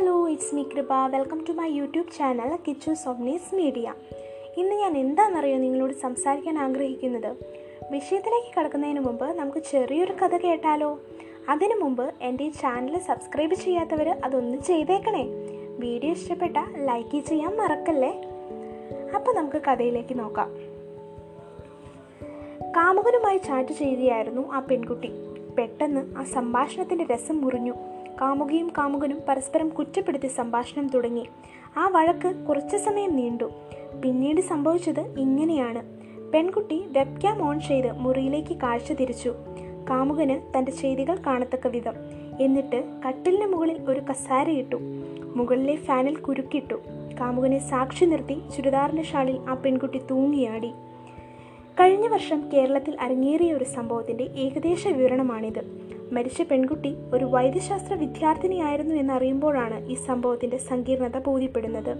Hello it's me Krupa. Welcome to my YouTube channel Kichu സോഗ്നീസ് media ഇന്ന് ഞാൻ എന്താണെന്നറിയോ നിങ്ങളോട് സംസാരിക്കാൻ ആഗ്രഹിക്കുന്നത്? വിഷയത്തിലേക്ക് കടക്കുന്നതിന് മുമ്പ് നമുക്ക് ചെറിയൊരു കഥ കേട്ടാലോ? അതിനു മുമ്പ് എന്റെ ഈ ചാനൽ സബ്സ്ക്രൈബ് ചെയ്യാത്തവർ അതൊന്ന് ചെയ്തേക്കണേ. വീഡിയോ ഇഷ്ടപ്പെട്ട ലൈക്ക് ചെയ്യാൻ മറക്കല്ലേ? അപ്പോൾ നമുക്ക് കഥയിലേക്ക് നോക്കാം. കാമുകനുമായി ചാറ്റ് ചെയ്യുകയായിരുന്നു ആ പെൺകുട്ടി. പെട്ടെന്ന് ആ സംഭാഷണത്തിന്റെ രസം മുറിഞ്ഞു. കാമുകിയും കാമുകനും പരസ്പരം കുറ്റപ്പെടുത്തി സംഭാഷണം തുടങ്ങി. ആ വഴക്ക് കുറച്ചു സമയം നീണ്ടു. പിന്നീട് സംഭവിച്ചത് ഇങ്ങനെയാണ്. പെൺകുട്ടി വെബ്ക്യാം ഓൺ ചെയ്ത് മുറിയിലേക്ക് കാഴ്ച തിരിച്ചു. കാമുകന് തന്റെ ചെയ്തികൾ കാണത്തക്ക വിധം. എന്നിട്ട് കട്ടിലിന് മുകളിൽ ഒരു കസാരയിട്ടു മുകളിലെ ഫാനിൽ കുരുക്കിട്ടു. കാമുകനെ സാക്ഷി നിർത്തി ചുരിദാറിന്റെ ഷാളിൽ ആ പെൺകുട്ടി തൂങ്ങിയാടി. കഴിഞ്ഞ വർഷം കേരളത്തിൽ അരങ്ങേറിയ ഒരു സംഭവത്തിന്റെ ഏകദേശ വിവരണമാണിത്. മരിച്ച പെൺകുട്ടി ഒരു വൈദ്യശാസ്ത്ര വിദ്യാർത്ഥിനിയായിരുന്നു എന്നറിയുമ്പോഴാണ് ഈ സംഭവത്തിന്റെ സങ്കീർണത ബോധ്യപ്പെടുന്നത്.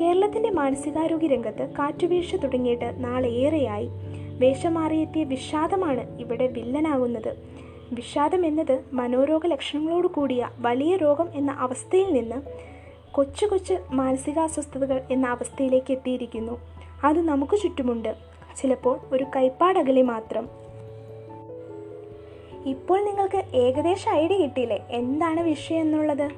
കേരളത്തിന്റെ മാനസികാരോഗ്യ രംഗത്ത് കാറ്റുവീഴ്ച തുടങ്ങിയിട്ട് നാളേറെയായി വേഷം മാറിയെത്തിയ വിഷാദമാണ് ഇവിടെ വില്ലനാകുന്നത്. വിഷാദം എന്നത് മനോരോഗ ലക്ഷണങ്ങളോട് കൂടിയ വലിയ രോഗം എന്ന അവസ്ഥയിൽ നിന്ന് കൊച്ചു കൊച്ചു മാനസികാസ്വസ്ഥതകൾ എന്ന അവസ്ഥയിലേക്ക് എത്തിയിരിക്കുന്നു. അത് നമുക്ക് ചുറ്റുമുണ്ട്. ചിലപ്പോൾ ഒരു കൈപ്പാടകലെ മാത്രം. ഇപ്പോൾ നിങ്ങൾക്ക് ഏകദേശം ഐഡിയ കിട്ടിയില്ലേ? എന്താണ് വിഷയം എന്നുള്ളത്?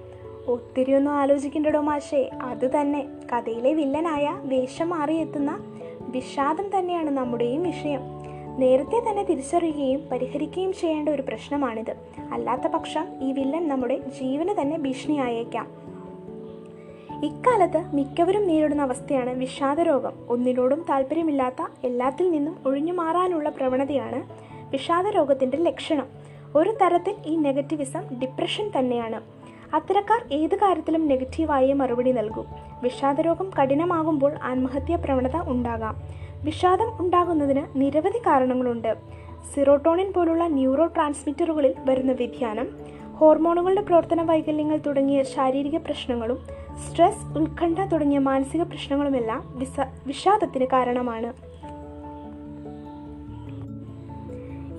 ഒത്തിരി ഒന്നും ആലോചിക്കേണ്ടടോ മാഷേ. അത് തന്നെ. കഥയിലെ വില്ലനായ വേഷം മാറിയെത്തുന്ന വിഷാദം തന്നെയാണ് നമ്മുടെയും വിഷയം. നേരത്തെ തന്നെ തിരിച്ചറിയുകയും പരിഹരിക്കുകയും ചെയ്യേണ്ട ഒരു പ്രശ്നമാണിത്. അല്ലാത്ത പക്ഷം ഈ വില്ലൻ നമ്മുടെ ജീവന് തന്നെ ഭീഷണിയായേക്കാം. ഇക്കാലത്ത് മിക്കവരും നേരിടുന്ന അവസ്ഥയാണ് വിഷാദരോഗം. ഒന്നിനോടും താല്പര്യമില്ലാത്ത എല്ലാത്തിൽ നിന്നും ഒഴിഞ്ഞു മാറാനുള്ള പ്രവണതയാണ് വിഷാദരോഗത്തിന്റെ ലക്ഷണം. ഒരു തരത്തിൽ ഈ നെഗറ്റിവിസം ഡിപ്രഷൻ തന്നെയാണ്. അത്തരക്കാർ ഏത് കാര്യത്തിലും നെഗറ്റീവായി മറുപടി നൽകും. വിഷാദരോഗം കഠിനമാകുമ്പോൾ ആത്മഹത്യാ പ്രവണത ഉണ്ടാകാം. വിഷാദം ഉണ്ടാകുന്നതിന് നിരവധി കാരണങ്ങളുണ്ട്. സിറോട്ടോണിൻ പോലുള്ള ന്യൂറോ ട്രാൻസ്മിറ്ററുകളിൽ വരുന്ന വ്യതിയാനം ഹോർമോണുകളുടെ പ്രവർത്തന വൈകല്യങ്ങൾ തുടങ്ങിയ ശാരീരിക പ്രശ്നങ്ങളും സ്ട്രെസ് ഉത്കണ്ഠ തുടങ്ങിയ മാനസിക പ്രശ്നങ്ങളുമെല്ലാം വിസ വിഷാദത്തിന് കാരണമാണ്.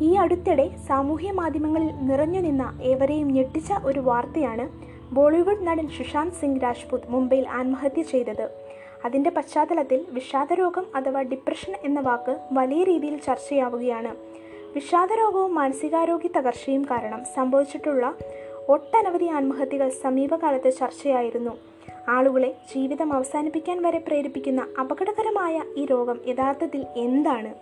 ഈ അടുത്തിടെ സാമൂഹ്യ മാധ്യമങ്ങളിൽ നിറഞ്ഞു നിന്ന ഏവരെയും ഞെട്ടിച്ച ഒരു വാർത്തയാണ് ബോളിവുഡ് നടൻ സുശാന്ത് സിംഗ് രാജ്പുത് മുംബൈയിൽ ആത്മഹത്യ ചെയ്തത്. അതിന്റെ പശ്ചാത്തലത്തിൽ വിഷാദരോഗം അഥവാ ഡിപ്രഷൻ എന്ന വാക്ക് വലിയ രീതിയിൽ ചർച്ചയാവുകയാണ്. വിഷാദരോഗവും മാനസികാരോഗ്യ തകർച്ചയും കാരണം സംഭവിച്ചിട്ടുള്ള ഒട്ടനവധി ആത്മഹത്യകൾ സമീപകാലത്തെ ചർച്ചയായിരുന്നു. ആളുകളെ ജീവിതം അവസാനിപ്പിക്കാൻ വരെ പ്രേരിപ്പിക്കുന്ന അപകടകരമായ ഈ രോഗം യഥാർത്ഥത്തിൽ എന്താണ്?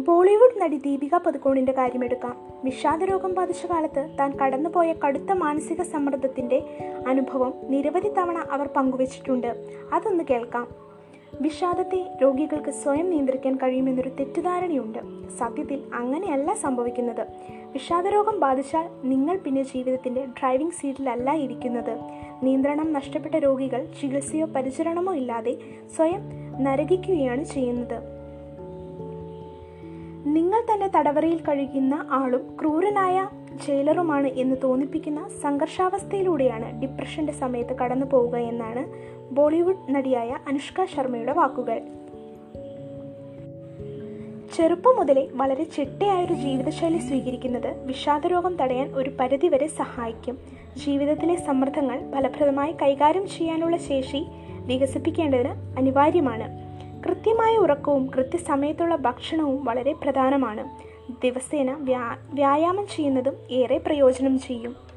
ബോളിവുഡ് നടി ദീപിക പതുക്കോണിന്റെ കാര്യമെടുക്കാം. വിഷാദരോഗം ബാധിച്ച കാലത്ത് താൻ കടന്നുപോയ കടുത്ത മാനസിക സമ്മർദ്ദത്തിന്റെ അനുഭവം നിരവധി തവണ അവർ പങ്കുവച്ചിട്ടുണ്ട്. അതൊന്ന് കേൾക്കാം. വിഷാദത്തെ രോഗികൾക്ക് സ്വയം നിയന്ത്രിക്കാൻ കഴിയുമെന്നൊരു തെറ്റിദ്ധാരണയുണ്ട്. സത്യത്തിൽ അങ്ങനെയല്ല സംഭവിക്കുന്നത്. വിഷാദരോഗം ബാധിച്ചാൽ നിങ്ങൾ പിന്നെ ജീവിതത്തിന്റെ ഡ്രൈവിംഗ് സീറ്റിലല്ല ഇരിക്കുന്നത്. നിയന്ത്രണം നഷ്ടപ്പെട്ട രോഗികൾ ചികിത്സയോ പരിചരണമോ ഇല്ലാതെ സ്വയം നരകിക്കുകയാണ് ചെയ്യുന്നത്. നിങ്ങൾ തന്നെ തടവറയിൽ കഴിയുന്ന ആളും ക്രൂരനായ ജയിലറുമാണ് എന്ന് തോന്നിപ്പിക്കുന്ന സംഘർഷാവസ്ഥയിലൂടെയാണ് ഡിപ്രഷന്റെ സമയത്ത് കടന്നു പോവുക എന്നാണ് ബോളിവുഡ് നടിയായ അനുഷ്ക ശർമ്മയുടെ വാക്കുകൾ. ചെറുപ്പം മുതലേ വളരെ ചിട്ടയായൊരു ജീവിതശൈലി സ്വീകരിക്കുന്നത് വിഷാദരോഗം തടയാൻ ഒരു പരിധിവരെ സഹായിക്കും. ജീവിതത്തിലെ സമ്മർദ്ദങ്ങൾ ഫലപ്രദമായി കൈകാര്യം ചെയ്യാനുള്ള ശേഷി വികസിപ്പിക്കേണ്ടത് അനിവാര്യമാണ്. കൃത്യമായ ഉറക്കവും കൃത്യസമയത്തുള്ള ഭക്ഷണവും വളരെ പ്രധാനമാണ്. ദിവസേന വ്യാ വ്യായാമം ചെയ്യുന്നതും ഏറെ പ്രയോജനം ചെയ്യും.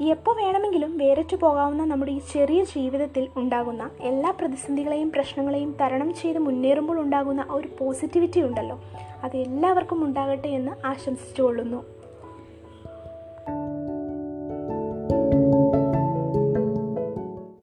എപ്പോൾ വേണമെങ്കിലും വേറിട്ട് പോകാവുന്ന നമ്മുടെ ഈ ചെറിയ ജീവിതത്തിൽ ഉണ്ടാകുന്ന എല്ലാ പ്രതിസന്ധികളെയും പ്രശ്നങ്ങളെയും തരണം ചെയ്ത് മുന്നേറുമ്പോൾ ഉണ്ടാകുന്ന ഒരു പോസിറ്റിവിറ്റി ഉണ്ടല്ലോ. അത് എല്ലാവർക്കും ഉണ്ടാകട്ടെ എന്ന് ആശംസിച്ചുകൊള്ളുന്നു.